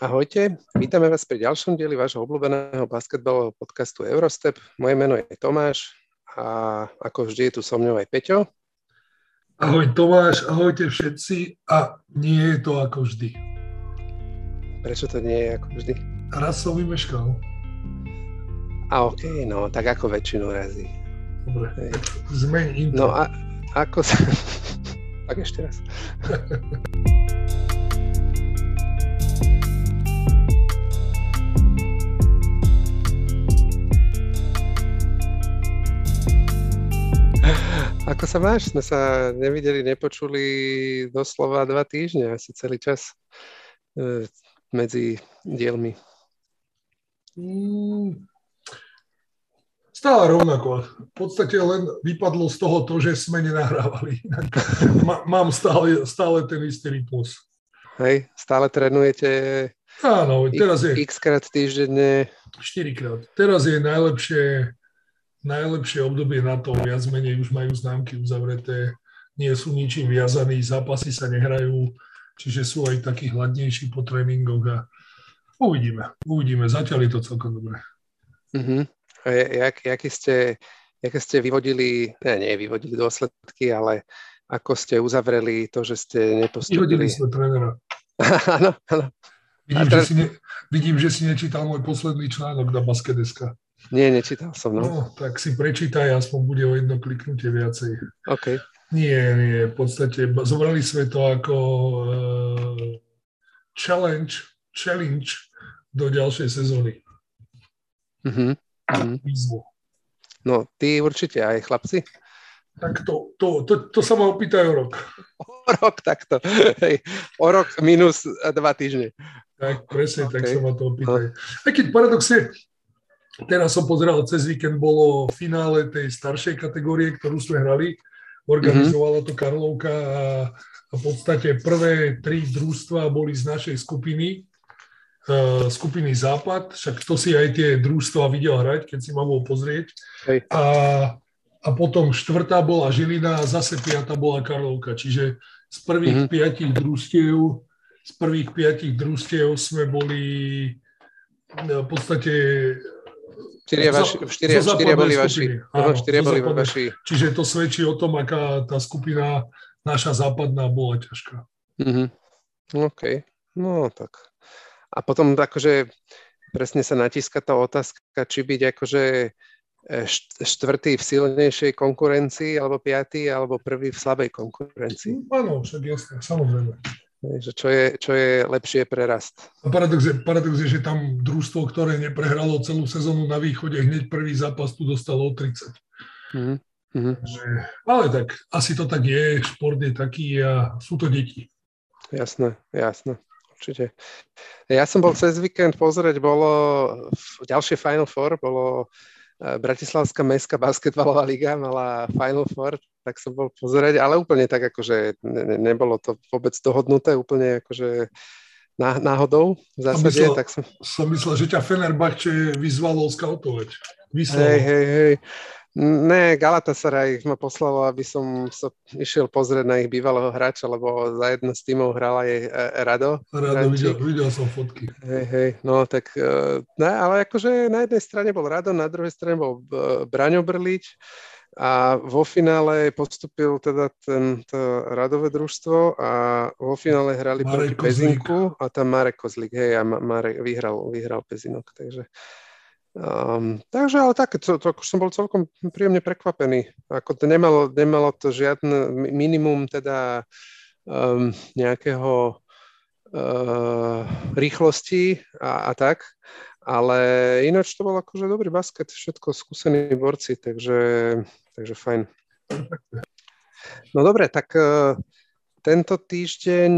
Ahojte, vítame vás pri ďalšom dieli vášho obľúbeného basketbalového podcastu Eurostep. Moje meno je Tomáš a ako vždy je tu so mnou aj Peťo. Ahoj Tomáš, ahojte všetci a nie je to ako vždy. Prečo to nie je ako vždy? Raz som vymeškal. A okay, no tak ako väčšinu razy. Dobre, Hej. zmeň intro. No a ako sa... tak ešte raz. Ako sa máš? Sme sa nevideli, nepočuli doslova dva týždne, asi celý čas e, medzi dielmi. Mm, stále rovnako. V podstate len vypadlo z toho to, že sme nenahrávali. Mám stále, stále ten istý rytmus. Hej, stále trénujete Áno, teraz je... X krát týždenne. 4 krát. Teraz je najlepšie najlepšie obdobie na to, viac menej už majú známky uzavreté, nie sú ničím viazaní, zápasy sa nehrajú, čiže sú aj takí hladnejší po tréningoch a uvidíme, uvidíme, zatiaľ je to celkom dobré. Uh-huh. A jak, jak ste, jak ste vyvodili, ne, nie vyvodili dôsledky, ale ako ste uzavreli to, že ste nepostupili? Vyhodili sme trénera. Áno, áno. Vidím, že si ne, vidím, že si nečítal môj posledný článok na Baskedeska. Nie, nečítal som. No. no, tak si prečítaj, aspoň bude o jedno kliknutie viacej. OK. Nie, nie, v podstate zobrali sme to ako uh, challenge, challenge do ďalšej sezóny. Uh-huh. Výzvu. No, ty určite aj chlapci? Tak to, to, to, to sa ma opýtaj o rok. O rok takto. Hej. O rok minus dva týždne. Tak presne, okay. tak sa ma to opýtaj. No. Aj keď paradoxne, Teraz som pozeral, cez víkend bolo finále tej staršej kategórie, ktorú sme hrali. Organizovala to Karlovka a, a v podstate prvé tri družstva boli z našej skupiny, uh, skupiny Západ, však to si aj tie družstva videl hrať, keď si ma bol pozrieť. Hej. A, a potom štvrtá bola Žilina a zase piatá bola Karlovka. Čiže z prvých mm-hmm. piatich družstiev z prvých piatich družstiev sme boli v podstate Štyria, vaši, štyria, štyria boli vaši. Áno, štyria boli vaši. Čiže to svedčí o tom, aká tá skupina naša západná bola ťažká. Mm-hmm. OK, no tak. A potom akože presne sa natíska tá otázka, či byť akože e, štvrtý v silnejšej konkurencii, alebo piatý, alebo prvý v slabej konkurencii. Áno, však jasne, samozrejme. Že čo, je, čo je lepšie pre rast. Paradox je, paradox je, že tam družstvo, ktoré neprehralo celú sezónu na východe, hneď prvý zápas tu dostalo o 30. Mm-hmm. Že, ale tak, asi to tak je, šport je taký a sú to deti. Jasné, jasné, určite. Ja som bol cez víkend pozrieť, bolo ďalšie Final Four, bolo Bratislavská mestská basketbalová liga mala Final Four, tak som bol pozerať, ale úplne tak, akože ne, ne, nebolo to vôbec dohodnuté, úplne akože náhodou v zásade. Som myslel, tak som... som myslel, že ťa Fenerbahče vyzvalo skautovať. Vyslalo. Hej, hej, hej. Ne, Galatasaray ma poslalo, aby som sa išiel pozrieť na ich bývalého hráča, lebo za jedno z tímov hral aj e, Rado. Rado, videl, videl som fotky. Hej, hej, no tak, e, ne, ale akože na jednej strane bol Rado, na druhej strane bol e, Braňo Brlič, a vo finále postupil teda tento radové družstvo a vo finále hrali Marek proti Kozlík. Pezinku a tam Marek Kozlík, hej, a Marek vyhral, vyhral Pezinok, takže Um, takže ale tak, to, to, som bol celkom príjemne prekvapený. Ako to nemalo, nemalo to žiadne minimum teda um, nejakého uh, rýchlosti a, a tak, ale ináč to bol akože dobrý basket, všetko skúsení borci, takže takže fajn. No dobre, tak uh, tento týždeň,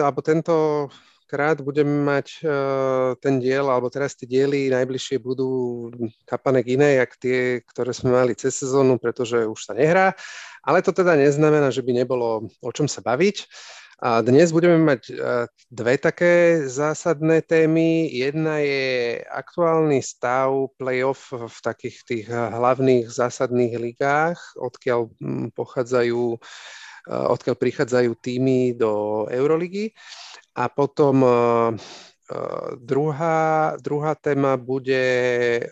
alebo tento krát budeme mať uh, ten diel, alebo teraz tie diely najbližšie budú kapanek iné, jak tie, ktoré sme mali cez sezónu, pretože už sa nehrá. Ale to teda neznamená, že by nebolo o čom sa baviť. A dnes budeme mať e, dve také zásadné témy. Jedna je aktuálny stav playoff v takých tých hlavných zásadných ligách, odkiaľ pochádzajú, e, odkiaľ prichádzajú týmy do Euroligy. A potom e, druhá, druhá téma bude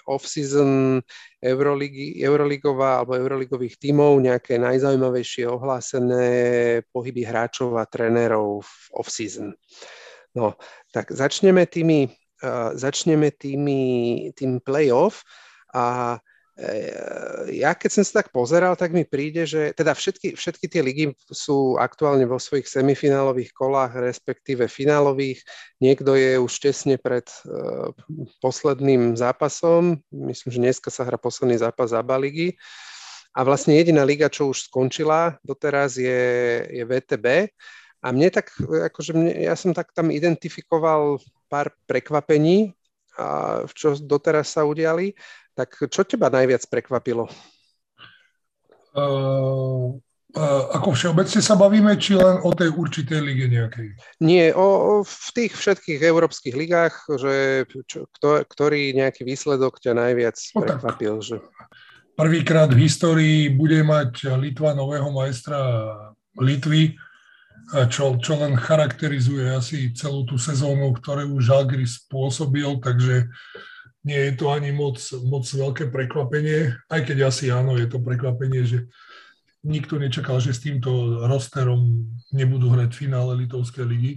off-season Euroligy, Euroligová alebo Euroligových tímov, nejaké najzaujímavejšie ohlásené pohyby hráčov a trénerov v off-season. No, tak začneme tými, uh, začneme tými, tým playoff a Eh, ja keď som sa tak pozeral, tak mi príde, že teda všetky, všetky tie ligy sú aktuálne vo svojich semifinálových kolách, respektíve finálových. Niekto je už tesne pred uh, posledným zápasom. Myslím, že dneska sa hrá posledný zápas za ligy. A vlastne jediná liga, čo už skončila doteraz, je, je VTB. A mne tak, akože mne, ja som tak tam identifikoval pár prekvapení, čo doteraz sa udiali. Tak čo teba najviac prekvapilo? Uh, uh, ako všeobecne sa bavíme, či len o tej určitej lige nejakej? Nie, o, o v tých všetkých európskych ligách, že čo, kto, ktorý nejaký výsledok ťa najviac no, prekvapil? Že... Prvýkrát v histórii bude mať Litva nového majstra Litvy, čo, čo len charakterizuje asi celú tú sezónu, ktorú už Žalgiris spôsobil, takže nie je to ani moc, moc veľké prekvapenie, aj keď asi áno, je to prekvapenie, že nikto nečakal, že s týmto rosterom nebudú hrať finále Litovskej ligy.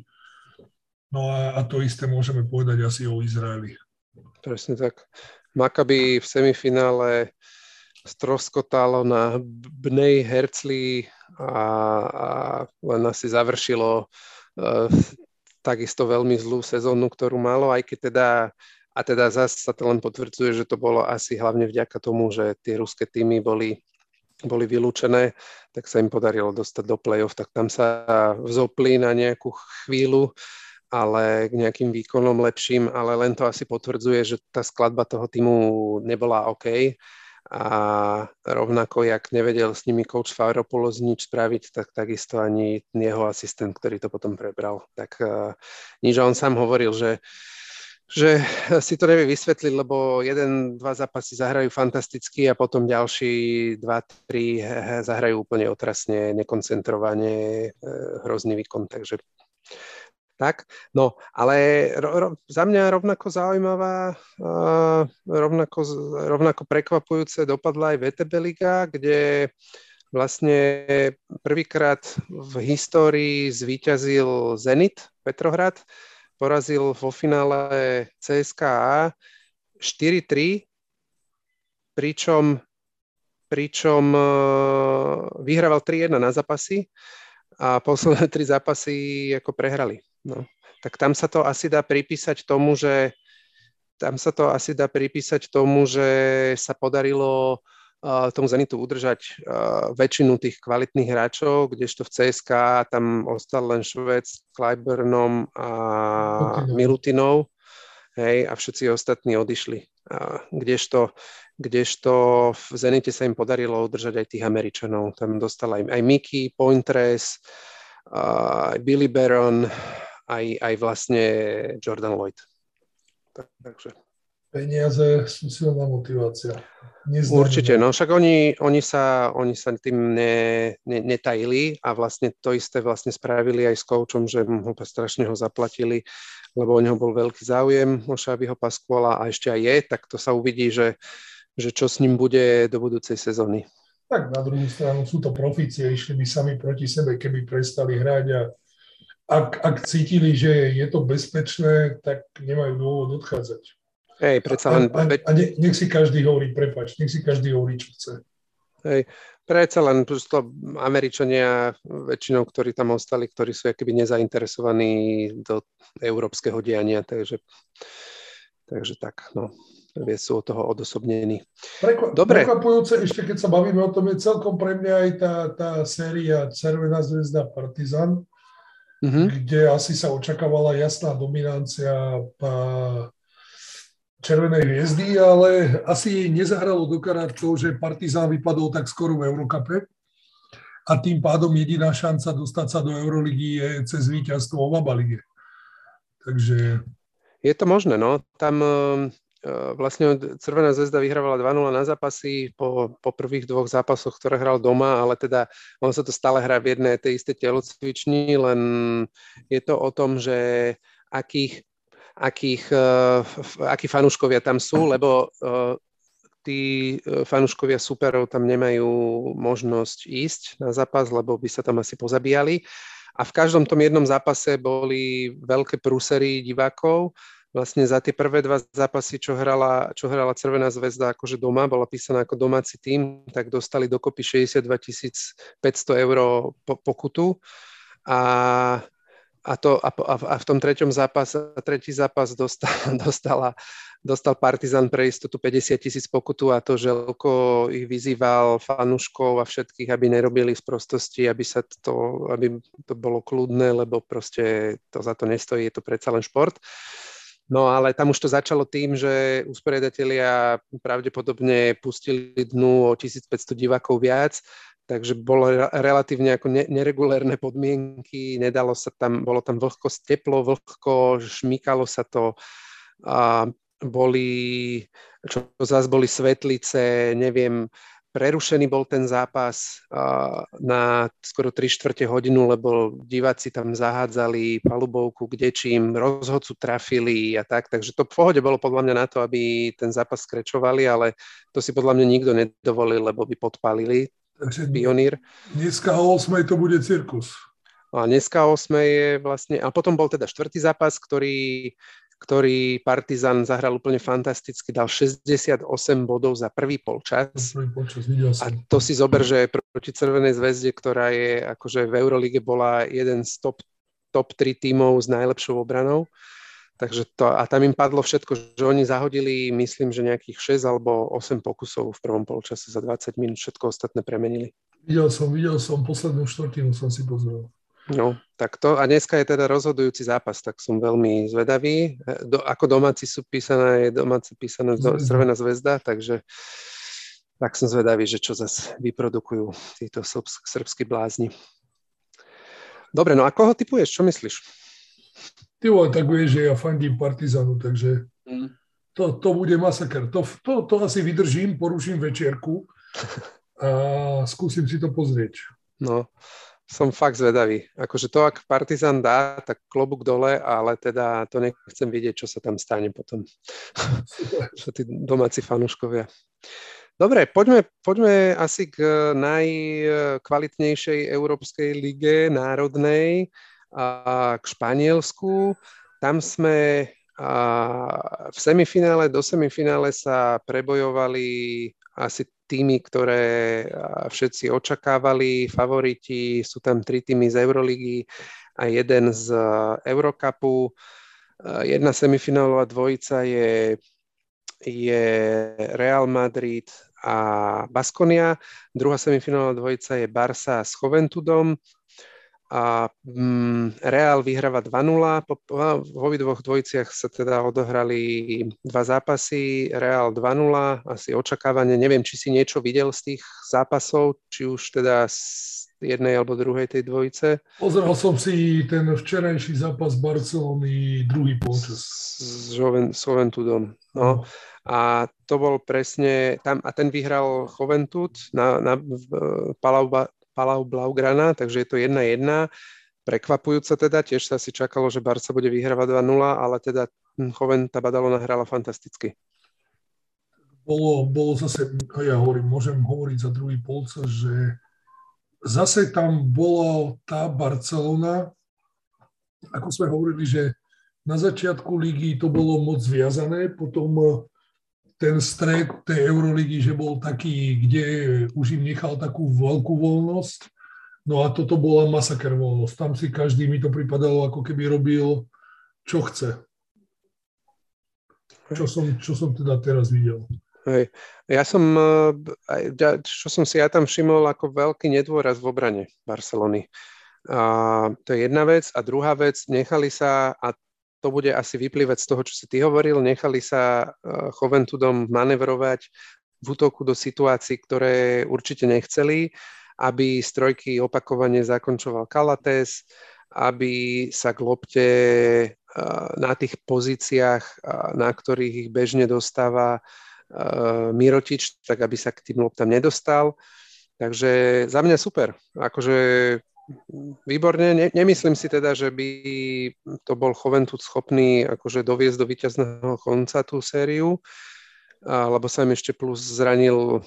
No a, a to isté môžeme povedať asi o Izraeli. Presne tak. Maccabi v semifinále stroskotalo na Bnej Hercli a, a len asi završilo uh, takisto veľmi zlú sezónu, ktorú malo, aj keď teda a teda zase sa to len potvrdzuje, že to bolo asi hlavne vďaka tomu, že tie ruské týmy boli, boli vylúčené, tak sa im podarilo dostať do play-off, tak tam sa vzopli na nejakú chvíľu, ale k nejakým výkonom lepším, ale len to asi potvrdzuje, že tá skladba toho týmu nebola OK a rovnako, jak nevedel s nimi coach Fauropoulos nič spraviť, tak takisto ani jeho asistent, ktorý to potom prebral. Tak uh, nič, on sám hovoril, že že si to nevie vysvetliť, lebo jeden, dva zápasy zahrajú fantasticky a potom ďalší dva, tri zahrajú úplne otrasne, nekoncentrovane, e, hrozný výkon, takže tak. No, ale ro, ro, za mňa rovnako zaujímavá, uh, rovnako, rovnako prekvapujúce dopadla aj VTB Liga, kde vlastne prvýkrát v histórii zvíťazil Zenit Petrohrad, porazil vo finále CSKA 4-3, pričom, pričom e, vyhrával 3-1 na zápasy a posledné tri zápasy ako prehrali. No. Tak tam sa to asi dá pripísať tomu, že tam sa to asi dá pripísať tomu, že sa podarilo tomu Zenitu udržať väčšinu tých kvalitných hráčov, kdežto v CSK tam ostal len Švec s Kleibernom a Milutinov hej, a všetci ostatní odišli. A kdežto, kdežto v Zenite sa im podarilo udržať aj tých Američanov. Tam dostal aj, aj Mickey, Pointres, aj Billy Baron, aj, aj vlastne Jordan Lloyd. Takže peniaze sú silná motivácia. Neznamená. Určite, no však oni, oni, sa, oni sa tým ne, ne, netajili a vlastne to isté vlastne spravili aj s koučom, že ho strašne ho zaplatili, lebo o neho bol veľký záujem o Šábyho Paskvola a ešte aj je, tak to sa uvidí, že, že čo s ním bude do budúcej sezóny. Tak na druhú stranu sú to profície, išli by sami proti sebe, keby prestali hrať a ak, ak cítili, že je to bezpečné, tak nemajú dôvod odchádzať. Hej, predsa len... A, a, a nech si každý hovorí, prepač, nech si každý hovorí, čo chce. Hej, predsa len to Američania väčšinou, ktorí tam ostali, ktorí sú keby nezainteresovaní do európskeho diania, takže, takže tak, no sú od toho odosobnení. Prekva- Dobre. Prekvapujúce, ešte keď sa bavíme o tom, je celkom pre mňa aj tá, tá séria Červená zväzda Partizan, mm-hmm. kde asi sa očakávala jasná dominancia Červenej hviezdy, ale asi nezahralo do karát to, že Partizán vypadol tak skoro v Eurokape a tým pádom jediná šanca dostať sa do Euroligy je cez víťazstvo o Vabalige. Takže... Je to možné, no. Tam uh, vlastne Červená zväzda vyhrávala 2-0 na zápasy po, po prvých dvoch zápasoch, ktoré hral doma, ale teda on sa to stále hrá v jednej tej isté telocvični, len je to o tom, že akých akých, akí fanúškovia tam sú, lebo tí fanúškovia superov tam nemajú možnosť ísť na zápas, lebo by sa tam asi pozabíjali. A v každom tom jednom zápase boli veľké prúsery divákov, vlastne za tie prvé dva zápasy, čo hrala, čo hrala Červená zväzda akože doma, bola písaná ako domáci tým, tak dostali dokopy 62 500 eur po, pokutu. A, a, to, a, a v tom treťom zápase, tretí zápas dostal, dostala, dostal Partizan pre istotu 50 tisíc pokutu a to Želko ich vyzýval fanúškov a všetkých, aby nerobili z prostosti, aby, sa to, aby to bolo kľudné, lebo proste to za to nestojí, je to predsa len šport. No ale tam už to začalo tým, že usporiadatelia pravdepodobne pustili dnu o 1500 divákov viac, takže bolo relatívne ako neregulérne podmienky, nedalo sa tam, bolo tam vlhko teplo, vlhko, šmykalo sa to, a boli, čo zase boli svetlice, neviem, prerušený bol ten zápas na skoro 3 čtvrte hodinu, lebo diváci tam zahádzali palubovku kde čím, rozhodcu trafili a tak, takže to v pohode bolo podľa mňa na to, aby ten zápas skrečovali, ale to si podľa mňa nikto nedovolil, lebo by podpálili takže pionír. Dneska o 8 to bude cirkus. A dneska o 8 je vlastne, a potom bol teda štvrtý zápas, ktorý ktorý Partizan zahral úplne fantasticky, dal 68 bodov za prvý polčas. Prvý polčas a to si zober, že proti Červenej zväzde, ktorá je akože v Eurolíge bola jeden z top, top 3 tímov s najlepšou obranou. Takže to, a tam im padlo všetko, že oni zahodili, myslím, že nejakých 6 alebo 8 pokusov v prvom polčase za 20 minút, všetko ostatné premenili. Videl som, videl som poslednú štvrtinu, som si pozrel. No, tak to, a dneska je teda rozhodujúci zápas, tak som veľmi zvedavý. Do, ako domáci sú písané, je domáci písané do, Červená zväzda, takže tak som zvedavý, že čo zase vyprodukujú títo srbskí blázni. Dobre, no a koho typuješ? Čo myslíš? Ty vole, tak vieš, že ja fandím Partizanu, takže mm. to, to bude masaker. To, to, to asi vydržím, poruším večierku a skúsim si to pozrieť. No, som fakt zvedavý. Akože to, ak Partizan dá, tak klobúk dole, ale teda to nechcem vidieť, čo sa tam stane potom. čo tí domáci fanúškovia. Dobre, poďme, poďme asi k najkvalitnejšej európskej lige národnej a k Španielsku. Tam sme a v semifinále, do semifinále sa prebojovali asi týmy, ktoré všetci očakávali, favoriti, sú tam tri týmy z Euroligy a jeden z Eurocupu. Jedna semifinálová dvojica je, je Real Madrid a Baskonia, druhá semifinálová dvojica je Barsa s Joventudom a mm, Real vyhráva 2-0. Po, v obidvoch dvojiciach sa teda odohrali dva zápasy. Real 2-0, asi očakávanie. Neviem, či si niečo videl z tých zápasov, či už teda z jednej alebo druhej tej dvojice. Pozeral som si ten včerajší zápas Barcelony, druhý polčas. S, Joven, s Joventudom. No. A to bol presne tam, a ten vyhral Juventud na, na Palau, Palau Blaugrana, takže je to 1-1. Prekvapujúce teda, tiež sa si čakalo, že Barca bude vyhrávať 2-0, ale teda Choventa Badalona hrala fantasticky. Bolo, bolo zase, ja hovorím, môžem hovoriť za druhý polca, že zase tam bola tá Barcelona, ako sme hovorili, že na začiatku ligy to bolo moc zviazané, potom ten stred tej Euroligy, že bol taký, kde už im nechal takú veľkú voľnosť. No a toto bola masaker voľnosť. Tam si každý mi to pripadalo, ako keby robil, čo chce. Čo som, čo som teda teraz videl. Hej. Ja som, eh, čo som si ja tam všimol ako veľký nedôraz v obrane Barcelony. A to je jedna vec. A druhá vec, nechali sa, a to bude asi vyplývať z toho, čo si ty hovoril. Nechali sa Choventudom eh, manevrovať v útoku do situácií, ktoré určite nechceli, aby strojky opakovane zakončoval Kalates, aby sa k lopte eh, na tých pozíciách, eh, na ktorých ich bežne dostáva Mirotič, tak aby sa k tým loptám nedostal. Takže za mňa super. Akože výborne. Ne, nemyslím si teda, že by to bol Choventud schopný akože doviesť do víťazného konca tú sériu, lebo sa im ešte plus zranil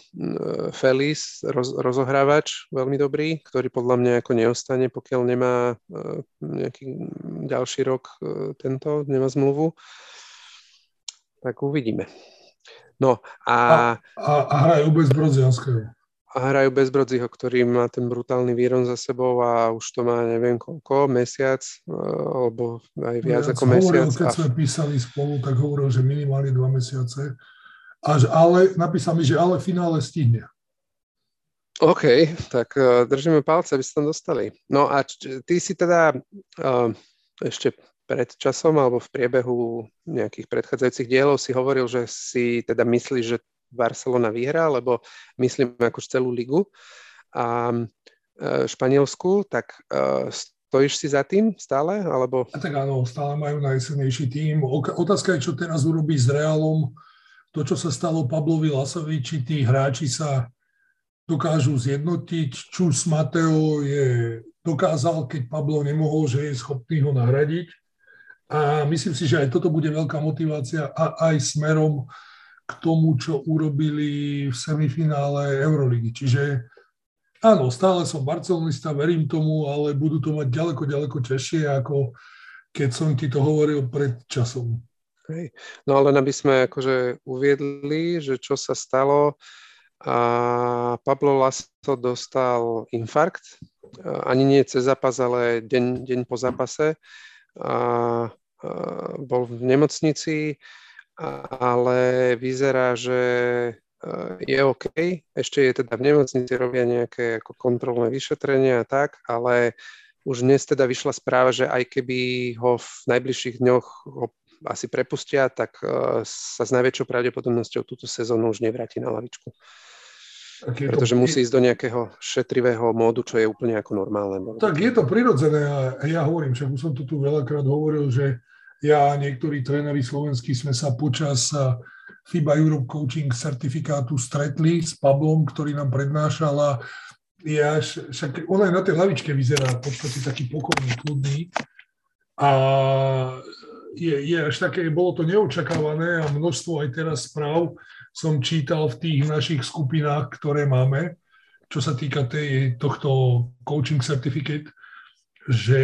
Felis, roz, rozohrávač, veľmi dobrý, ktorý podľa mňa ako neostane, pokiaľ nemá nejaký ďalší rok tento, nemá zmluvu. Tak uvidíme. No a... A, a hrajú bez Brodzianského a hrajú bez Brodziho, ktorý má ten brutálny výron za sebou a už to má neviem koľko, mesiac, e, alebo aj viac ja, ako hovoril, mesiac. Keď a... sme písali spolu, tak hovoril, že minimálne dva mesiace. Až, ale napísal mi, že ale finále stihne. OK, tak uh, držíme palce, aby sa tam dostali. No a č- ty si teda uh, ešte pred časom alebo v priebehu nejakých predchádzajúcich dielov si hovoril, že si teda myslíš, že Barcelona vyhrá, lebo myslím ako celú ligu a e, Španielsku, tak e, stojíš si za tým stále? Alebo... A tak áno, stále majú najsilnejší tým. Otázka je, čo teraz urobí s Realom. To, čo sa stalo Pablovi Lasovi, či tí hráči sa dokážu zjednotiť. Čus Mateo je, dokázal, keď Pablo nemohol, že je schopný ho nahradiť. A myslím si, že aj toto bude veľká motivácia a aj smerom k tomu, čo urobili v semifinále Euroligy. Čiže áno, stále som barcelonista, verím tomu, ale budú to mať ďaleko, ďaleko ťažšie, ako keď som ti to hovoril pred časom. Hej. No ale aby sme akože uviedli, že čo sa stalo, a Pablo Lasso dostal infarkt, ani nie cez zápas, ale deň, deň po zápase. A, a bol v nemocnici, ale vyzerá, že eh, je OK. Ešte je teda v nemocnici, robia nejaké ako kontrolné vyšetrenia a tak, ale už dnes teda vyšla správa, že aj keby ho v najbližších dňoch ho asi prepustia, tak uh, sa s najväčšou pravdepodobnosťou túto sezónu už nevráti na lavičku. Pretože to... musí ísť do nejakého šetrivého módu, čo je úplne ako normálne. Tak je to prirodzené a ja hovorím, však už som to tu veľakrát hovoril, že ja a niektorí tréneri slovenskí sme sa počas eh, FIBA Europe Coaching certifikátu stretli s Pablom, ktorý nám prednášal a je však on aj na tej hlavičke vyzerá v podstate taký pokojný, kľudný a je, je až také, bolo to neočakávané a množstvo aj teraz správ som čítal v tých našich skupinách, ktoré máme, čo sa týka tej, tohto coaching certificate, že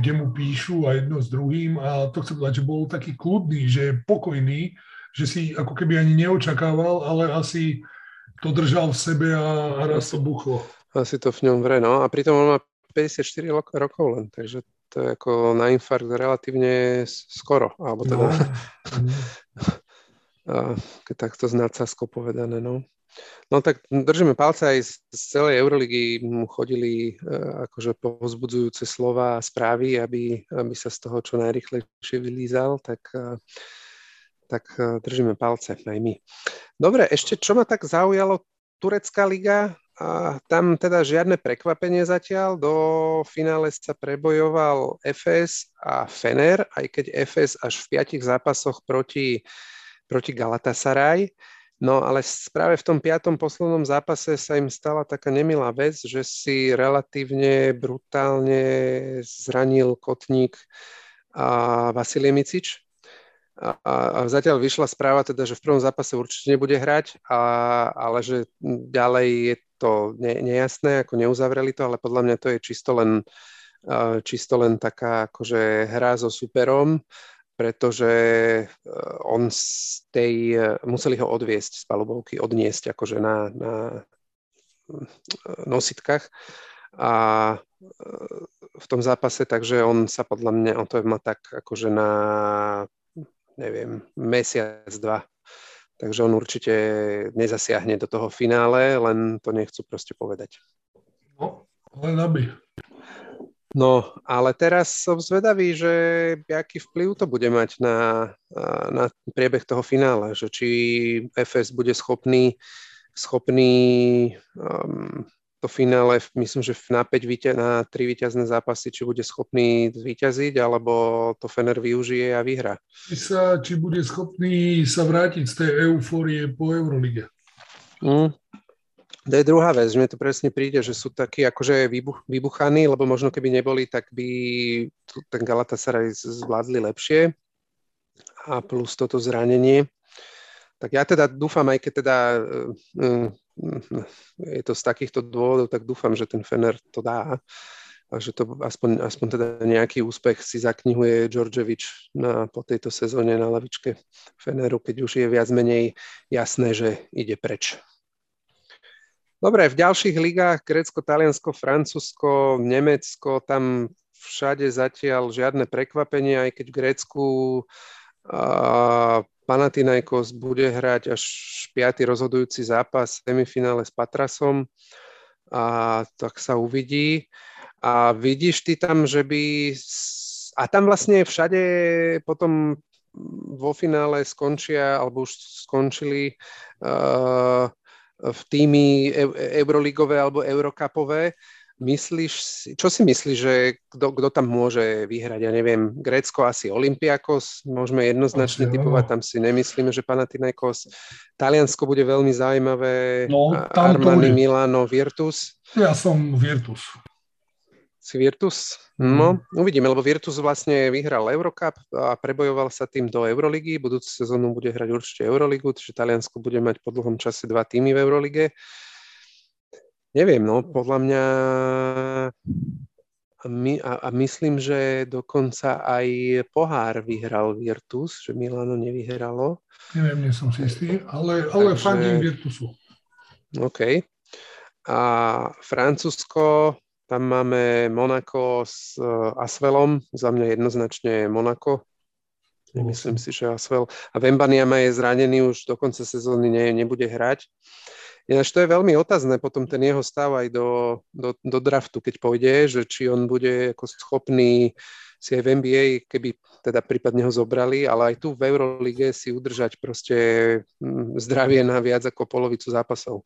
kde mu píšu a jedno s druhým a to chcem povedať, že bol taký kľudný, že pokojný, že si ako keby ani neočakával, ale asi to držal v sebe a, a raz to buchlo. Asi to v ňom vre, no a pritom on má 54 rokov len, takže to je ako na infarkt relatívne skoro, alebo teda, no. keď takto z nadsasko povedané, no. No tak držíme palce aj z, celej Euroligy chodili uh, akože povzbudzujúce slova a správy, aby, aby sa z toho čo najrychlejšie vylízal, tak, uh, tak uh, držíme palce aj my. Dobre, ešte čo ma tak zaujalo, Turecká liga, a tam teda žiadne prekvapenie zatiaľ. Do finále sa prebojoval FS a Fener, aj keď FS až v piatich zápasoch proti, proti Galatasaray. No ale práve v tom piatom poslednom zápase sa im stala taká nemilá vec, že si relatívne brutálne zranil kotník a Vasilie Micič. A, a zatiaľ vyšla správa teda, že v prvom zápase určite nebude hrať, a, ale že ďalej je to ne, nejasné, ako neuzavreli to, ale podľa mňa to je čisto len, čisto len taká akože hra so superom pretože eh, on z tej, eh, museli ho odviesť z palubovky, odniesť akože na, na eh, nositkách a v tom zápase, takže on sa podľa mňa, on to má tak akože na, neviem, mesiac, dva. Takže on určite nezasiahne do toho finále, len to nechcú proste povedať. No, len aby. No, ale teraz som zvedavý, že aký vplyv to bude mať na, na priebeh toho finále, že či FS bude schopný, schopný um, to finále, myslím, že na 5 víťa, na 3 víťazné zápasy, či bude schopný zvíťaziť, alebo to Fener využije a vyhrá. Či, sa, či bude schopný sa vrátiť z tej eufórie po Eurolige. Mm, To je druhá vec, že mi to presne príde, že sú takí akože vybuch, vybuchaní, lebo možno keby neboli, tak by ten Galatasaray zvládli lepšie a plus toto zranenie. Tak ja teda dúfam, aj keď teda uh, uh, je to z takýchto dôvodov, tak dúfam, že ten Fener to dá a že to aspoň, aspoň teda nejaký úspech si zaknihuje Džordževič na, po tejto sezóne na lavičke Feneru, keď už je viac menej jasné, že ide preč. Dobre, v ďalších ligách Grécko, Taliansko, Francúzsko, Nemecko, tam všade zatiaľ žiadne prekvapenie, aj keď v Grécku a Panathinaikos bude hrať až 5. rozhodujúci zápas v semifinále s Patrasom a tak sa uvidí. A vidíš ty tam, že by... A tam vlastne všade potom vo finále skončia, alebo už skončili uh, v týmy euroligové alebo eurokapové. Myslíš si, čo si myslíš, že kto tam môže vyhrať? Ja neviem, Grécko asi Olympiakos, môžeme jednoznačne asi, typovať, tam si nemyslíme, že Panathinaikos. Taliansko bude veľmi zaujímavé, no, Armani, Milano, Virtus. Ja som Virtus si Virtus? No, mm. uvidíme, lebo Virtus vlastne vyhral Eurocup a prebojoval sa tým do Euroligy. Budúcu sezónu bude hrať určite Euroligu, čiže Taliansko bude mať po dlhom čase dva týmy v Eurolige. Neviem, no, podľa mňa a, my, a, a myslím, že dokonca aj pohár vyhral Virtus, že Milano nevyhralo. Neviem, nie som si istý, ale, ale Takže... fandím Virtusu. OK. A Francúzsko, tam máme Monako s uh, Asvelom, za mňa jednoznačne Monako. Nemyslím si, že Asvel. A Vembaniama je zranený, už do konca sezóny ne, nebude hrať. Ináč to je veľmi otázne potom ten jeho stav aj do, do, do draftu, keď pôjde, že či on bude ako schopný si aj v NBA, keby teda prípadne ho zobrali, ale aj tu v Eurolige si udržať proste mm, zdravie na viac ako polovicu zápasov.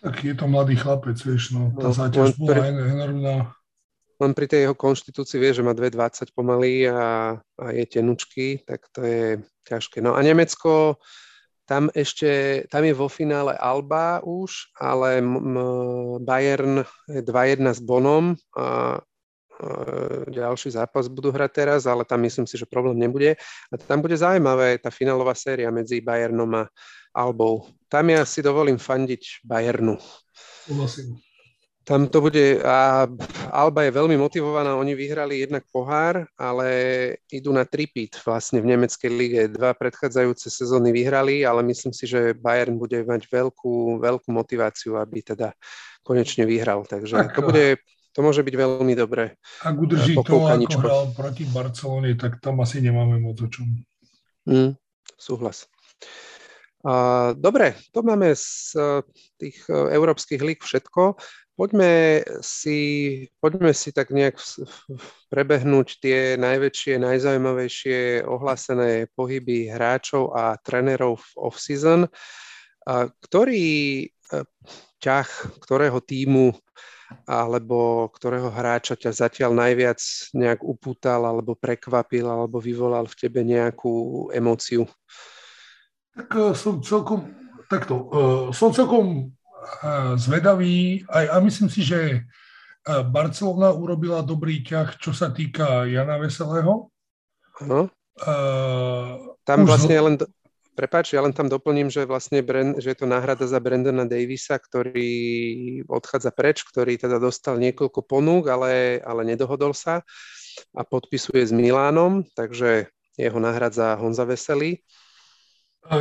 Tak je to mladý chlapec, vieš, no, tá no, záťaž bola pri, enormná. Len pri tej jeho konštitúcii vie, že má 2,20 pomaly a, a je tenučky, tak to je ťažké. No a Nemecko, tam ešte, tam je vo finále Alba už, ale m- Bayern 2-1 s Bonom a ďalší zápas budú hrať teraz, ale tam myslím si, že problém nebude. A tam bude zaujímavé tá finálová séria medzi Bayernom a Albou. Tam ja si dovolím fandiť Bayernu. Ulasím. Tam to bude, a Alba je veľmi motivovaná, oni vyhrali jednak pohár, ale idú na tripit vlastne v nemeckej lige. Dva predchádzajúce sezóny vyhrali, ale myslím si, že Bayern bude mať veľkú, veľkú motiváciu, aby teda konečne vyhral. Takže tak, to bude, to môže byť veľmi dobré. Ak udrží to, ako hral proti Barcelone, tak tam asi nemáme moc o čom. Mm, súhlas. Dobre, to máme z e, tých e, európskych líg všetko. Poďme si, poďme si tak nejak prebehnúť tie najväčšie, najzaujímavejšie ohlásené pohyby hráčov a trénerov v off-season. Ktorý e, ťah, ktorého týmu alebo ktorého hráča ťa zatiaľ najviac nejak upútal alebo prekvapil alebo vyvolal v tebe nejakú emóciu? Tak eh, som celkom, takto, uh, som celkom uh, zvedavý aj, a myslím si, že Barcelona urobila dobrý ťah, čo sa týka Jana Veselého. No. Uh, tam vlastne len, prepáč, ja len tam doplním, že vlastne Brand, že je to náhrada za Brandona Davisa, ktorý odchádza preč, ktorý teda dostal niekoľko ponúk, ale, ale nedohodol sa a podpisuje s Milánom, takže jeho náhradza Honza Veselý.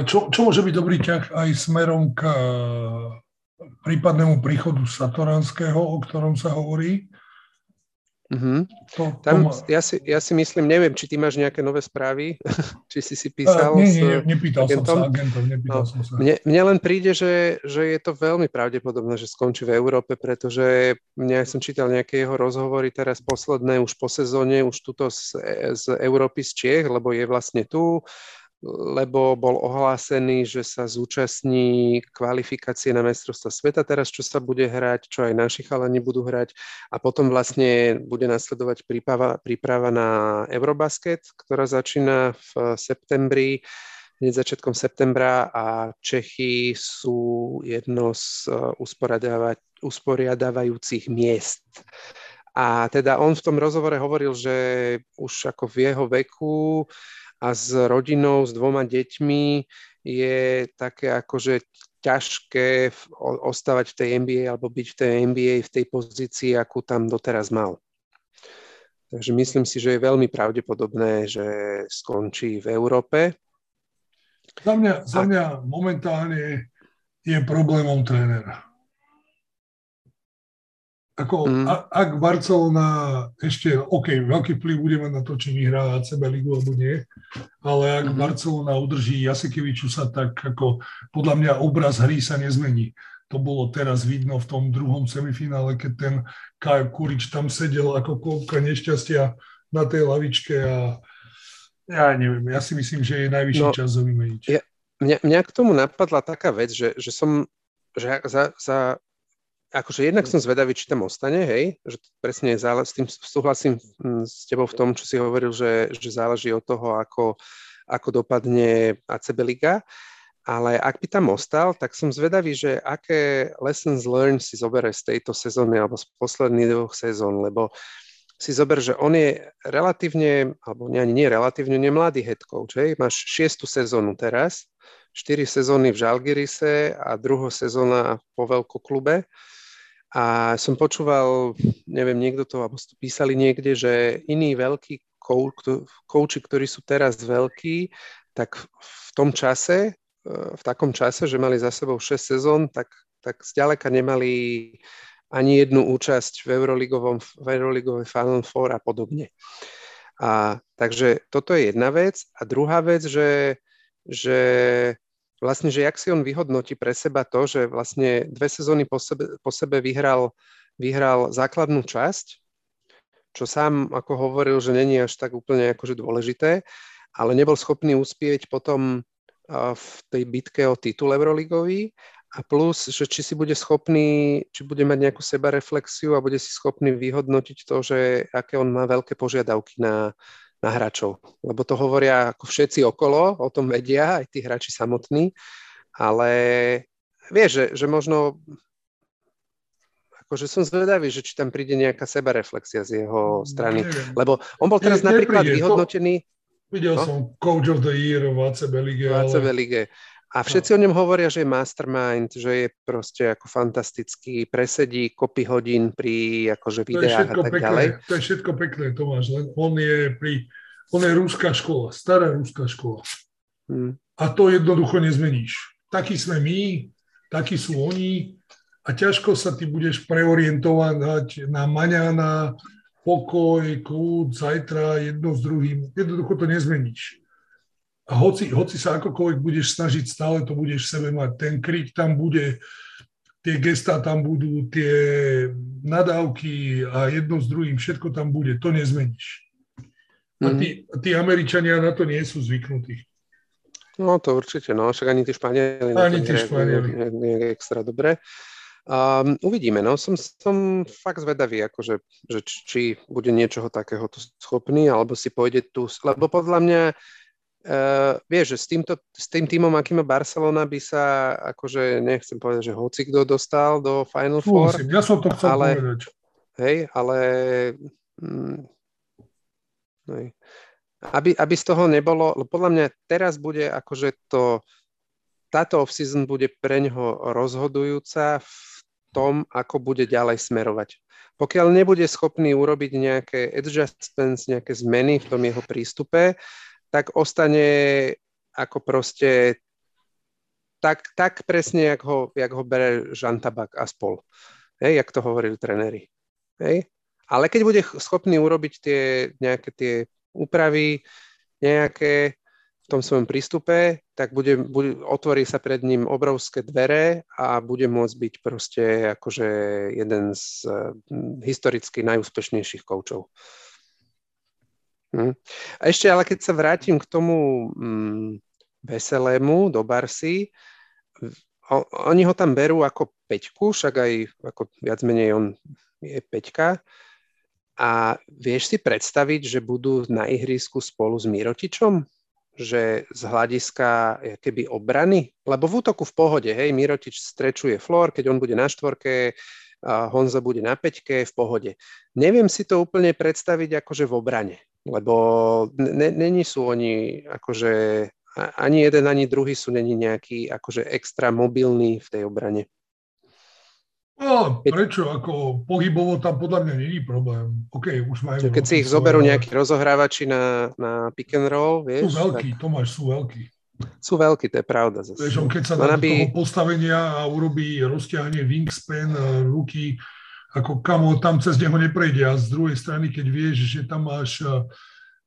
Čo, čo môže byť dobrý ťah aj smerom k e, prípadnému príchodu Satoranského, o ktorom sa hovorí? Mm-hmm. To, Tam, to ja, si, ja si myslím, neviem, či ty máš nejaké nové správy, či si si písal uh, nie, nie, nepýtal agentom. som sa agentov, nepýtal no, som sa. Mne, mne len príde, že, že je to veľmi pravdepodobné, že skončí v Európe, pretože ja som čítal nejaké jeho rozhovory teraz posledné už po sezóne, už tuto z, z Európy z Čiech, lebo je vlastne tu, lebo bol ohlásený, že sa zúčastní kvalifikácie na mestrovstva sveta. Teraz, čo sa bude hrať, čo aj naši chalani budú hrať. A potom vlastne bude nasledovať príprava, príprava na Eurobasket, ktorá začína v septembri hneď začiatkom septembra. A Čechy sú jedno z uh, usporiadávajúcich miest. A teda on v tom rozhovore hovoril, že už ako v jeho veku a s rodinou, s dvoma deťmi je také akože ťažké ostávať v tej NBA alebo byť v tej NBA v tej pozícii, akú tam doteraz mal. Takže myslím si, že je veľmi pravdepodobné, že skončí v Európe za mňa, za mňa momentálne je problémom trénera. Ako, mm. a, ak Barcelona ešte, OK, veľký vplyv bude mať na to, či vyhrá ACB ligu alebo nie, ale ak mm. Barcelona udrží Jasikeviču sa tak ako, podľa mňa obraz hry sa nezmení. To bolo teraz vidno v tom druhom semifinále, keď ten Kaj Kurič tam sedel ako kolka nešťastia na tej lavičke a ja neviem, ja si myslím, že je najvyšší no, čas ho vymeniť. Ja, mňa, mňa k tomu napadla taká vec, že, že som, že za, za akože jednak som zvedavý, či tam ostane, hej, že presne zále, s tým súhlasím mm, s tebou v tom, čo si hovoril, že, že záleží od toho, ako, ako dopadne ACB Liga, ale ak by tam ostal, tak som zvedavý, že aké lessons learned si zoberie z tejto sezóny alebo z posledných dvoch sezón, lebo si zober, že on je relatívne, alebo nie, ani nie relatívne, nemladý head coach, hej? máš šiestu sezónu teraz, štyri sezóny v Žalgirise a druhá sezóna po veľkoklube. A som počúval, neviem, niekto to, alebo to písali niekde, že iní veľkí kouči, ktorí sú teraz veľkí, tak v tom čase, e, v takom čase, že mali za sebou 6 sezón, tak, tak zďaleka nemali ani jednu účasť v Euroligovom, v Euroligovej Final Four a podobne. A, takže toto je jedna vec. A druhá vec, že, že vlastne, že jak si on vyhodnotí pre seba to, že vlastne dve sezóny po sebe, po sebe vyhral, vyhral základnú časť, čo sám ako hovoril, že není až tak úplne akože dôležité, ale nebol schopný uspieť potom v tej bitke o titul Euroligový. A plus, že či si bude schopný, či bude mať nejakú sebareflexiu a bude si schopný vyhodnotiť to, že aké on má veľké požiadavky na, na hráčov. Lebo to hovoria ako všetci okolo, o tom vedia, aj tí hráči samotní, ale vieš, že, že možno akože som zvedavý, že či tam príde nejaká sebareflexia z jeho strany. Lebo on bol teraz ne, napríklad nepríde. vyhodnotený... To, videl no? som Coach of the Year v ACB lige. V ACB ale... A všetci no. o ňom hovoria, že je mastermind, že je proste ako fantastický, presedí kopy hodín pri akože videách a tak pekné, ďalej. To je všetko pekné, Tomáš, len on je pri, on je rúská škola, stará rúská škola. Hmm. A to jednoducho nezmeníš. Takí sme my, takí sú oni a ťažko sa ty budeš preorientovať na maňana, pokoj, kľud, zajtra, jedno s druhým. Jednoducho to nezmeníš hoci, hoci sa akokoľvek budeš snažiť, stále to budeš v sebe mať. Ten krik tam bude, tie gestá tam budú, tie nadávky a jedno s druhým, všetko tam bude. To nezmeníš. A tí, mhm. tí Američania na to nie sú zvyknutí. No to určite, no však ani tí Španieli. Ani tí Španieli. Nie, nie, nie extra dobre. Um, uvidíme, no som, som fakt zvedavý, akože, že či bude niečoho takého schopný, alebo si pôjde tu, lebo podľa mňa Uh, vieš, že s, týmto, s tým týmom, aký má Barcelona, by sa, akože nechcem povedať, že hoci kto dostal do Final Four. Ja som to chcel ale, povedať. Hej, ale mm, hej. Aby, aby z toho nebolo, podľa mňa teraz bude akože to, táto off-season bude pre ňoho rozhodujúca v tom, ako bude ďalej smerovať. Pokiaľ nebude schopný urobiť nejaké adjustments, nejaké zmeny v tom jeho prístupe, tak ostane ako proste tak, tak presne, jak ho, jak ho bere Jean Tabak a spol. Hej, jak to hovorili trenéri. Hej? Ale keď bude schopný urobiť tie nejaké tie úpravy, nejaké v tom svojom prístupe, tak bude, bude, otvorí sa pred ním obrovské dvere a bude môcť byť proste akože jeden z uh, historicky najúspešnejších koučov. Hm. A ešte, ale keď sa vrátim k tomu mm, veselému do Barsy, o, oni ho tam berú ako peťku, však aj ako viac menej on je peťka. A vieš si predstaviť, že budú na ihrisku spolu s Mirotičom? že z hľadiska keby obrany, lebo v útoku v pohode, hej, Mirotič strečuje flor, keď on bude na štvorke, a Honza bude na peťke, v pohode. Neviem si to úplne predstaviť akože v obrane, lebo není sú oni akože ani jeden, ani druhý sú není nejaký akože extra mobilný v tej obrane. No, prečo? Ako pohybovo tam podľa mňa není problém. OK, už majú... Keď si ich zoberú nejakí rozohrávači na, na pick and roll, vieš? Sú veľkí, tak... Tomáš, sú veľkí. Sú veľkí, to je pravda. Zase. Vieš, on keď sa dá do toho postavenia a urobí rozťahne wingspan, ruky, ako kamo, tam cez neho neprejde. A z druhej strany, keď vieš, že tam máš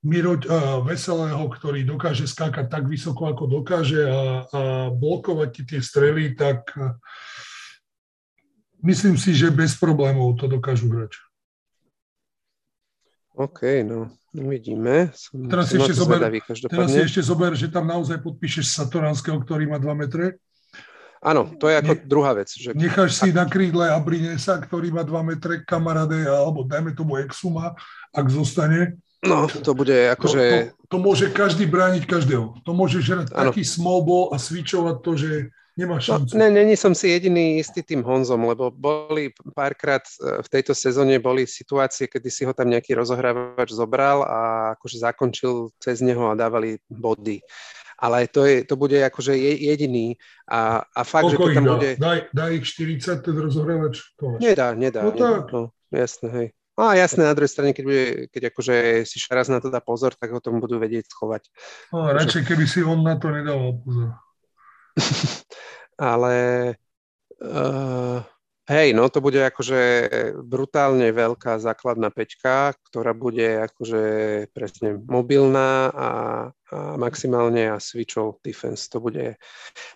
Miro uh, Veselého, ktorý dokáže skákať tak vysoko, ako dokáže a, a blokovať ti tie strely, tak uh, myslím si, že bez problémov to dokážu hrať. OK, no uvidíme. Som, teraz, som si ešte zober, teraz si ešte zober, že tam naozaj podpíšeš Satoranského, ktorý má 2 metre. Áno, to je ako ne, druhá vec. Že... Necháš si na krídle Abrinesa, ktorý má 2 metre, kamaráde, alebo dajme tomu Exuma, ak zostane. No, to bude akože... To, to, to môže každý brániť každého. To môže žrať taký small ball a switchovať to, že Nemá no, šancu. No, ne, není som si jediný istý tým Honzom, lebo boli párkrát e, v tejto sezóne boli situácie, kedy si ho tam nejaký rozohrávač zobral a akože zakončil cez neho a dávali body. Ale to, je, to bude akože jediný a, a fakt, Koľko že to tam dá? bude... Daj, daj ich 40 ten rozohrávač? Nedá, nedá. No nedá, tak. No, jasné, hej. No a jasné, na druhej strane, keď, bude, keď akože si šaraz na to dá pozor, tak ho tomu budú vedieť schovať. No, radšej, keby si on na to nedával pozor. ale uh, hej, no to bude akože brutálne veľká základná peťka, ktorá bude akože presne mobilná a, a maximálne a switchol defense. To bude...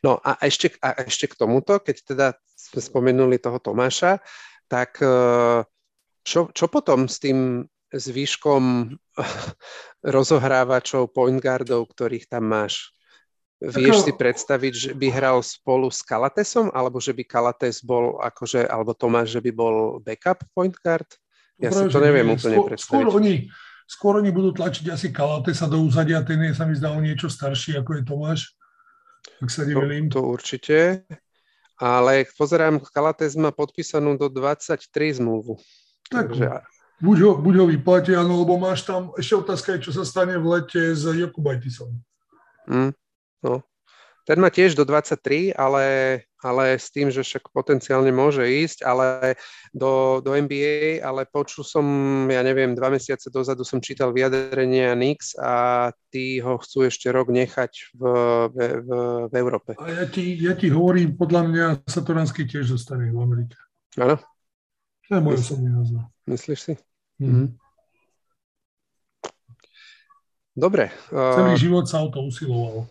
No a ešte, a ešte k tomuto, keď teda sme spomenuli toho Tomáša, tak uh, čo, čo potom s tým zvýškom rozohrávačov, point guardov, ktorých tam máš? Vieš si predstaviť, že by hral spolu s Kalatesom, alebo že by Kalates bol akože, alebo Tomáš, že by bol backup point guard? Ja Práve, si to neviem nie. úplne skôr, predstaviť. Skôr oni, skôr oni budú tlačiť asi Kalatesa do úzadia, ten je sa mi zdal niečo starší, ako je Tomáš, ak sa nevelím. To, to určite, ale pozerám, Kalates má podpísanú do 23 zmluvu. Tak, Takže... buď, ho, buď ho vyplatia, no, lebo máš tam, ešte otázka je, čo sa stane v lete s Jokubajtisom. Hmm. No. Ten má tiež do 23, ale, ale s tým, že však potenciálne môže ísť, ale do, do NBA, ale počul som, ja neviem, dva mesiace dozadu som čítal vyjadrenia Nix a tí ho chcú ešte rok nechať v, v, v, v Európe. A ja ti, ja ti hovorím, podľa mňa Satoranský tiež zostane v Amerike. Áno? To je môj osobný názor. Myslíš si? Mm-hmm. Dobre. Celý uh... život sa o to usiloval.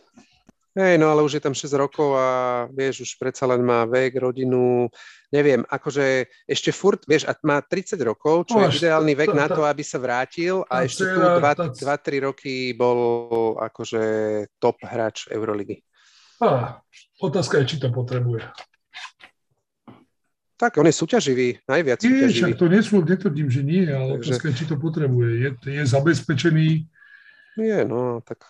Hej, no ale už je tam 6 rokov a vieš, už predsa len má vek, rodinu, neviem, akože ešte furt, vieš, a má 30 rokov, čo no, je ideálny vek tá, na to, aby sa vrátil a ešte tu 2-3 roky bol akože top hráč Euroligy. Á, otázka je, či to potrebuje. Tak, on je súťaživý, najviac nie, súťaživý. Však to nesú, netvrdím, že nie, ale Takže... otázka je, či to potrebuje. Je, je zabezpečený. Nie, no, tak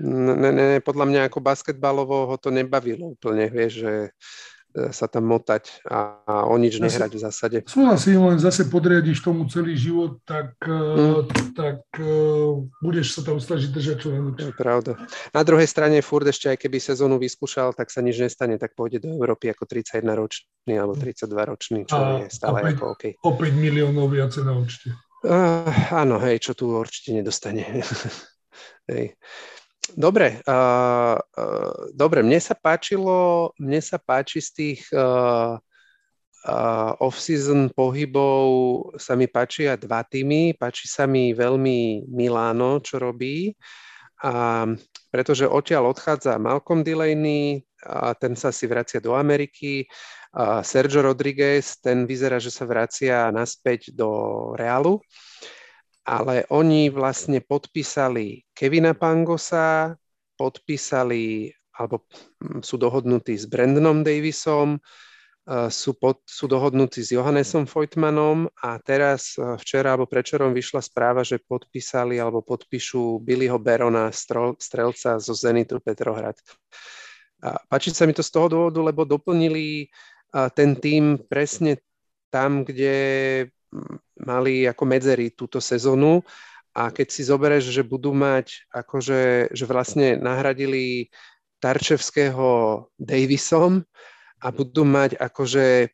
Ne, ne, podľa mňa ako basketbalovo ho to nebavilo úplne, vieš, že e, sa tam motať a, a o nič nehrať v zásade. Súhlasím, len zase podriadiš tomu celý život, tak, mm. tak uh, budeš sa tam snažiť držať čo najlepšie. Pravda. Na druhej strane furt ešte aj keby sezónu vyskúšal, tak sa nič nestane, tak pôjde do Európy ako 31 ročný alebo 32 ročný, čo a, je stále opäť, ako OK. O 5 miliónov viacej na účte. Uh, áno, hej, čo tu určite nedostane. Hej. Dobre, uh, uh, dobre, mne sa páčilo, mne sa páči z tých uh, uh, off-season pohybov sa mi páčia dva týmy, páči sa mi veľmi Miláno, čo robí, a, pretože odtiaľ odchádza Malcolm Delaney, a ten sa si vracia do Ameriky, a Sergio Rodriguez, ten vyzerá, že sa vracia naspäť do Realu ale oni vlastne podpísali Kevina Pangosa, podpísali alebo hm, sú dohodnutí s Brandonom Davisom sú, pod, sú dohodnutí s Johannesom Feutmanom a teraz včera alebo prečerom vyšla správa, že podpísali alebo podpíšu Billyho Berona, strelca zo Zenitu Petrohrad. A páči sa mi to z toho dôvodu, lebo doplnili ten tým presne tam, kde mali ako medzery túto sezónu a keď si zoberieš, že budú mať akože, že vlastne nahradili Tarčevského Davisom, a budú mať akože e,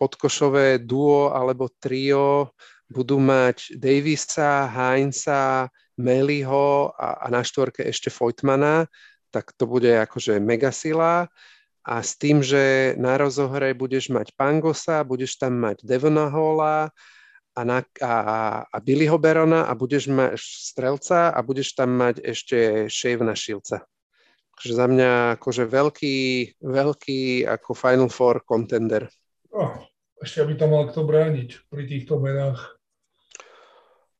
podkošové duo alebo trio, budú mať Davisa, Heinza, Meliho a, a na štvorke ešte Foytmana, tak to bude akože megasila. A s tým, že na rozohre budeš mať Pangosa, budeš tam mať Devona Hola a, na, a, a Billyho Berona a budeš mať strelca a budeš tam mať ešte Shavena Šilca. Takže za mňa akože veľký, veľký ako Final Four contender. Oh, ešte aby to mal kto brániť pri týchto menách.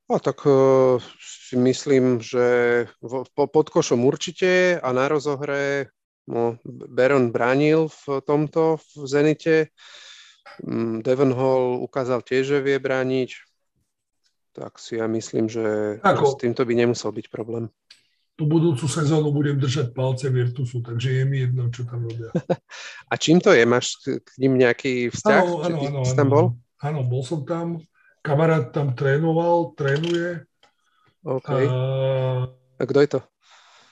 No tak uh, si myslím, že v, po, pod košom určite a na rozohre no, Baron bránil v tomto v Zenite. Um, Devon Hall ukázal tiež, že vie brániť. Tak si ja myslím, že Ako? s týmto by nemusel byť problém tú budúcu sezónu budem držať palce Virtusu, takže je mi jedno, čo tam robia. A čím to je? Máš k ním nejaký vzťah? Áno, áno, áno, tam bol? Áno, bol som tam. Kamarát tam trénoval, trénuje. OK. A, a kto je to?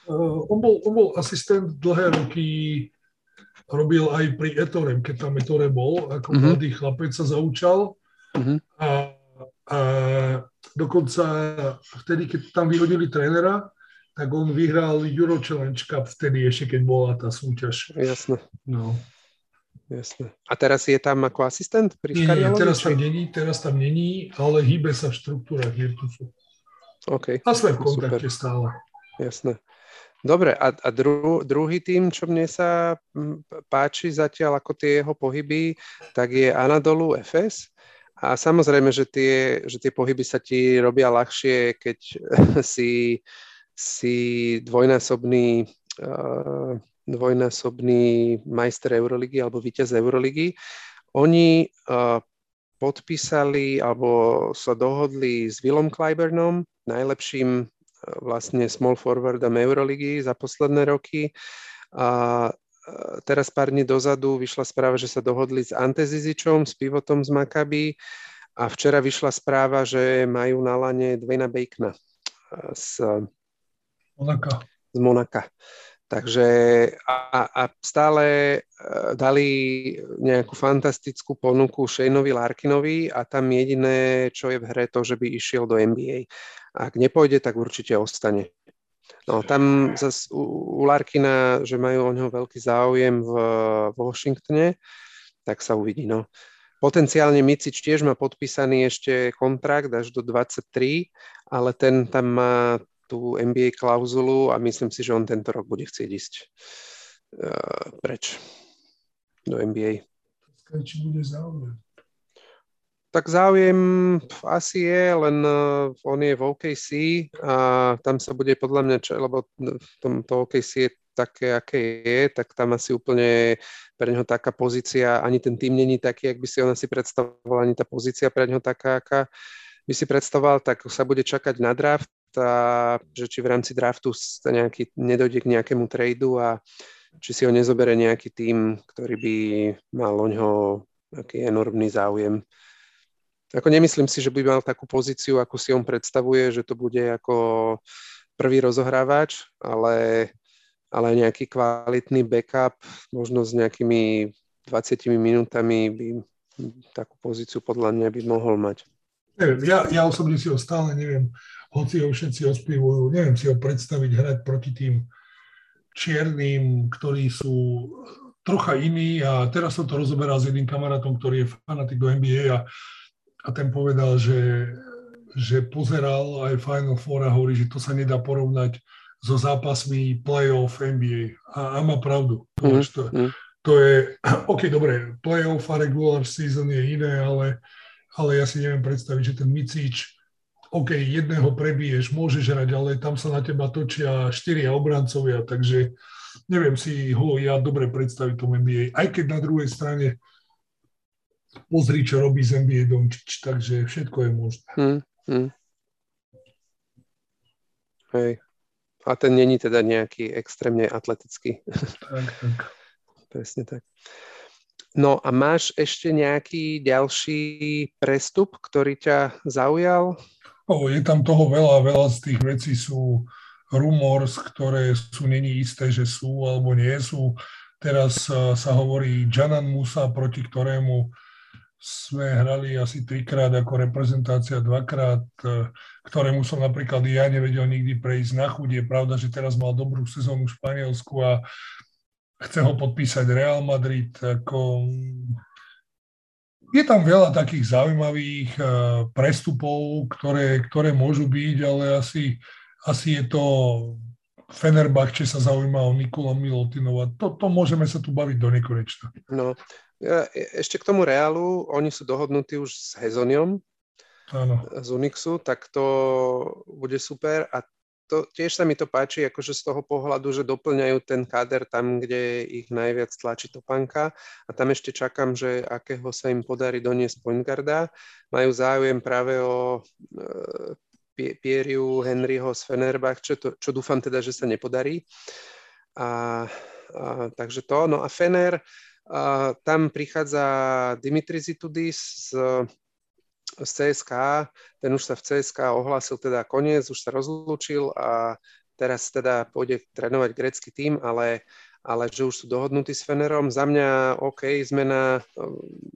Uh, on, bol, on bol asistent dlhé roky, robil aj pri Etorem, keď tam Etore bol, ako uh-huh. mladý chlapec sa zaučal. Uh-huh. A, a dokonca vtedy, keď tam vyhodili trénera, tak on vyhral Euro Challenge Cup vtedy ešte, keď bola tá súťaž. Jasné. No. Jasné. A teraz je tam ako asistent pri nie, nie, teraz tam není, teraz tam není, ale hýbe sa v štruktúrach Virtusu. OK. A sme v kontakte Super. stále. Jasné. Dobre, a, a dru, druhý tým, čo mne sa páči zatiaľ ako tie jeho pohyby, tak je Anadolu FS. A samozrejme, že tie, že tie pohyby sa ti robia ľahšie, keď si si dvojnásobný, uh, dvojnásobný majster Euroligy alebo víťaz Euroligy. Oni uh, podpísali alebo sa dohodli s Willom Clyburnom, najlepším vlastne small forwardom Euroligy za posledné roky. A teraz pár dní dozadu vyšla správa, že sa dohodli s Ante Zizičom, s pivotom z Maccabi a včera vyšla správa, že majú na lane Dwayna Bacona z Monaka. Z Monaka. Takže a, a stále uh, dali nejakú fantastickú ponuku Shaneovi Larkinovi a tam jediné, čo je v hre, to, že by išiel do NBA. Ak nepôjde, tak určite ostane. No tam zase u, u Larkina, že majú o neho veľký záujem v, v Washingtone, tak sa uvidí. No. Potenciálne Micič tiež má podpísaný ešte kontrakt až do 23, ale ten tam má tú NBA klauzulu a myslím si, že on tento rok bude chcieť ísť uh, preč do NBA. Či bude záujem? Tak záujem asi je, len uh, on je v OKC a tam sa bude podľa mňa, čo, lebo tom, to OKC je také, aké je, tak tam asi úplne pre neho taká pozícia, ani ten tým není taký, ak by si on asi predstavoval, ani tá pozícia pre neho taká, aká by si predstavoval, tak sa bude čakať na draft a že či v rámci draftu nejaký, nedojde k nejakému tradu a či si ho nezobere nejaký tým, ktorý by mal o ňo nejaký enormný záujem. Ako nemyslím si, že by mal takú pozíciu, ako si on predstavuje, že to bude ako prvý rozohrávač, ale, ale nejaký kvalitný backup, možno s nejakými 20 minútami by takú pozíciu podľa mňa by mohol mať. Neviem, ja, ja osobne si ho stále neviem hoci ho všetci ospievujú, neviem si ho predstaviť hrať proti tým čiernym, ktorí sú trocha iní a teraz som to rozoberal s jedným kamarátom, ktorý je fanatik do NBA a, a ten povedal, že, že pozeral aj Final Four a hovorí, že to sa nedá porovnať so zápasmi playoff NBA. A, a má pravdu. Mm, to, mm. to je, OK, dobre, playoff a regular season je iné, ale, ale ja si neviem predstaviť, že ten Micič OK, jedného prebiješ, môžeš hrať, ale tam sa na teba točia štyria obrancovia, takže neviem si ho ja dobre predstaviť tom NBA, aj keď na druhej strane pozri, čo robí z NBA Dončič, takže všetko je možné. Hmm, hmm. Hej. A ten není teda nejaký extrémne atletický. Tak, tak. Presne tak. No a máš ešte nejaký ďalší prestup, ktorý ťa zaujal? Je tam toho veľa, veľa z tých vecí sú rumors, ktoré sú není isté, že sú alebo nie sú. Teraz sa hovorí Janan Musa, proti ktorému sme hrali asi trikrát ako reprezentácia, dvakrát, e, ktorému som napríklad ja nevedel nikdy prejsť na chuť. Je pravda, že teraz mal dobrú sezónu v Španielsku a chce ho podpísať Real Madrid. Ako... Je tam veľa takých zaujímavých e, prestupov, ktoré, ktoré môžu byť, ale asi, asi je to Fenerbahče sa zaujíma o Nikola Milotinova. To, to môžeme sa tu baviť do nekonečna. No, E, ešte k tomu Reálu, oni sú dohodnutí už s Hezoniom Áno. z Unixu, tak to bude super a to, tiež sa mi to páči, akože z toho pohľadu, že doplňajú ten káder tam, kde ich najviac tlačí topanka a tam ešte čakám, že akého sa im podarí doniesť point guarda. Majú záujem práve o e, Pieriu Henryho z Fenerbach, čo, to, čo dúfam teda, že sa nepodarí. A, a, takže to, no a Fener, a tam prichádza Dimitri Zitudis z, z CSK, ten už sa v CSK ohlásil teda koniec, už sa rozlúčil a teraz teda pôjde trénovať grecký tým, ale, ale že už sú dohodnutí s Fenerom. Za mňa OK, zmena,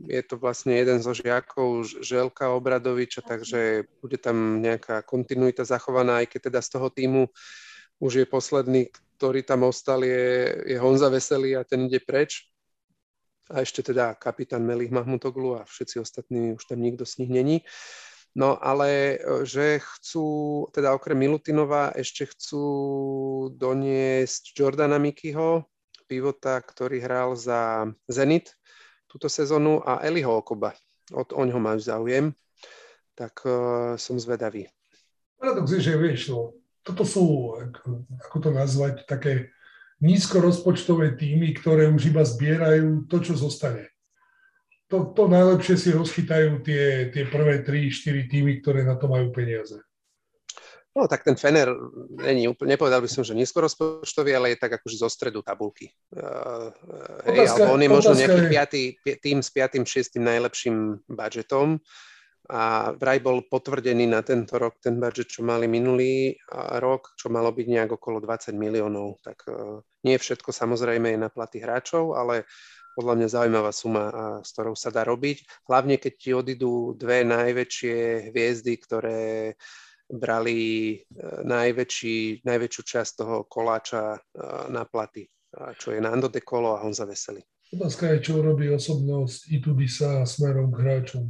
je to vlastne jeden zo žiakov Želka Obradoviča, takže bude tam nejaká kontinuita zachovaná, aj keď teda z toho týmu už je posledný, ktorý tam ostal, je, je Honza Veselý a ten ide preč a ešte teda kapitán Melih Mahmutoglu a všetci ostatní, už tam nikto z nich není. No ale e, že chcú, teda okrem Milutinova, ešte chcú doniesť Jordana Mikyho, pivota, ktorý hral za Zenit túto sezónu a Eliho Okoba. Od oňho majú záujem, tak uh, som zvedavý. Paradox je, že vieš, no, toto sú, ako, ako to nazvať, také nízkorozpočtové týmy, ktoré už iba zbierajú to, čo zostane. To, to najlepšie si rozchytajú tie, tie prvé 3-4 týmy, ktoré na to majú peniaze. No tak ten Fener není úplne, nepovedal by som, že nízkorozpočtový, ale je tak akože zo stredu tabulky. Uh, hej, alebo on je možno nejaký je... piatý, tým s piatým, šiestým najlepším budžetom a vraj bol potvrdený na tento rok ten budget, čo mali minulý rok, čo malo byť nejak okolo 20 miliónov. Tak uh, nie všetko samozrejme je na platy hráčov, ale podľa mňa zaujímavá suma, s ktorou sa dá robiť. Hlavne, keď ti odídu dve najväčšie hviezdy, ktoré brali uh, najväčší, najväčšiu časť toho koláča uh, na platy, čo je Nando De Colo a Honza Vesely. Otázka je, čo robí osobnosť Itudisa smerom k hráčom.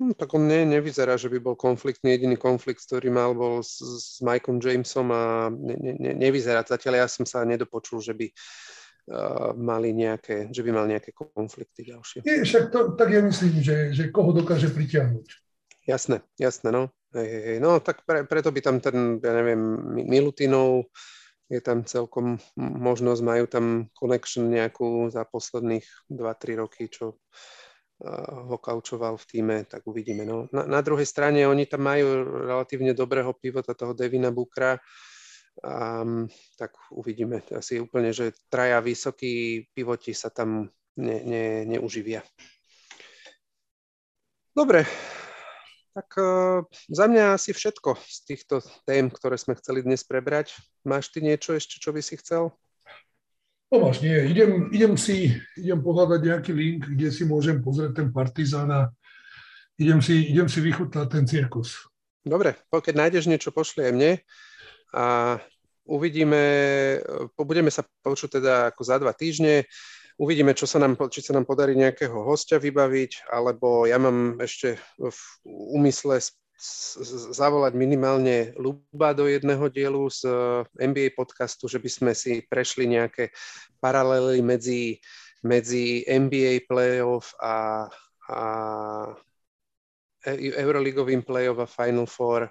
Hm, tak on ne, nevyzerá, že by bol konfliktný. Jediný konflikt, ktorý mal, bol s, s Mikeom Jamesom a ne, ne, nevyzerá. Zatiaľ ja som sa nedopočul, že by uh, mali nejaké, že by mal nejaké konflikty ďalšie. Nie, však to, tak ja myslím, že, že koho dokáže pritiahnuť. Jasné, jasné, no. Hej, hej, hej. No tak pre, preto by tam ten, ja neviem, Milutinov, je tam celkom možnosť, majú tam connection nejakú za posledných 2-3 roky, čo ho kaučoval v týme, tak uvidíme. No. Na, na druhej strane oni tam majú relatívne dobrého pivota, toho Devina Bukra, um, tak uvidíme. Asi úplne, že traja vysokí pivoti sa tam ne, ne, neuživia. Dobre, tak uh, za mňa asi všetko z týchto tém, ktoré sme chceli dnes prebrať. Máš ty niečo ešte, čo by si chcel? Tomáš, nie, idem, idem si, idem pohľadať nejaký link, kde si môžem pozrieť ten Partizán a idem si, idem si vychutnať ten cirkus. Dobre, keď nájdeš niečo, pošli aj mne a uvidíme, budeme sa počuť teda ako za dva týždne, uvidíme, čo sa nám, či sa nám podarí nejakého hostia vybaviť, alebo ja mám ešte v úmysle zavolať minimálne Luba do jedného dielu z eh, NBA podcastu, že by sme si prešli nejaké paralely medzi, medzi NBA playoff a, a e, Euroligovým playoff a Final Four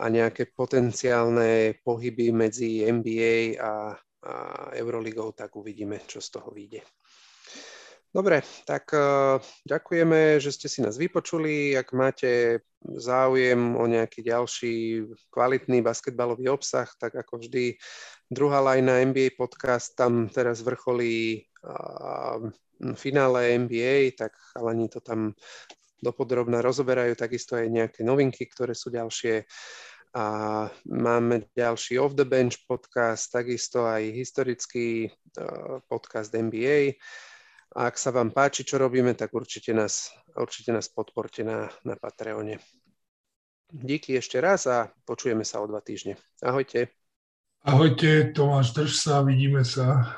a nejaké potenciálne pohyby medzi NBA a, a Euroligou, tak uvidíme, čo z toho vyjde. Dobre, tak uh, ďakujeme, že ste si nás vypočuli. Ak máte záujem o nejaký ďalší kvalitný basketbalový obsah, tak ako vždy druhá lajna NBA podcast, tam teraz vrcholí uh, finále NBA, tak chalani to tam dopodrobne rozoberajú, takisto aj nejaké novinky, ktoré sú ďalšie. A máme ďalší Off the Bench podcast, takisto aj historický uh, podcast NBA a ak sa vám páči, čo robíme, tak určite nás, určite nás podporte na, na Patreone. Díky ešte raz a počujeme sa o dva týždne. Ahojte. Ahojte, Tomáš, drž sa, vidíme sa.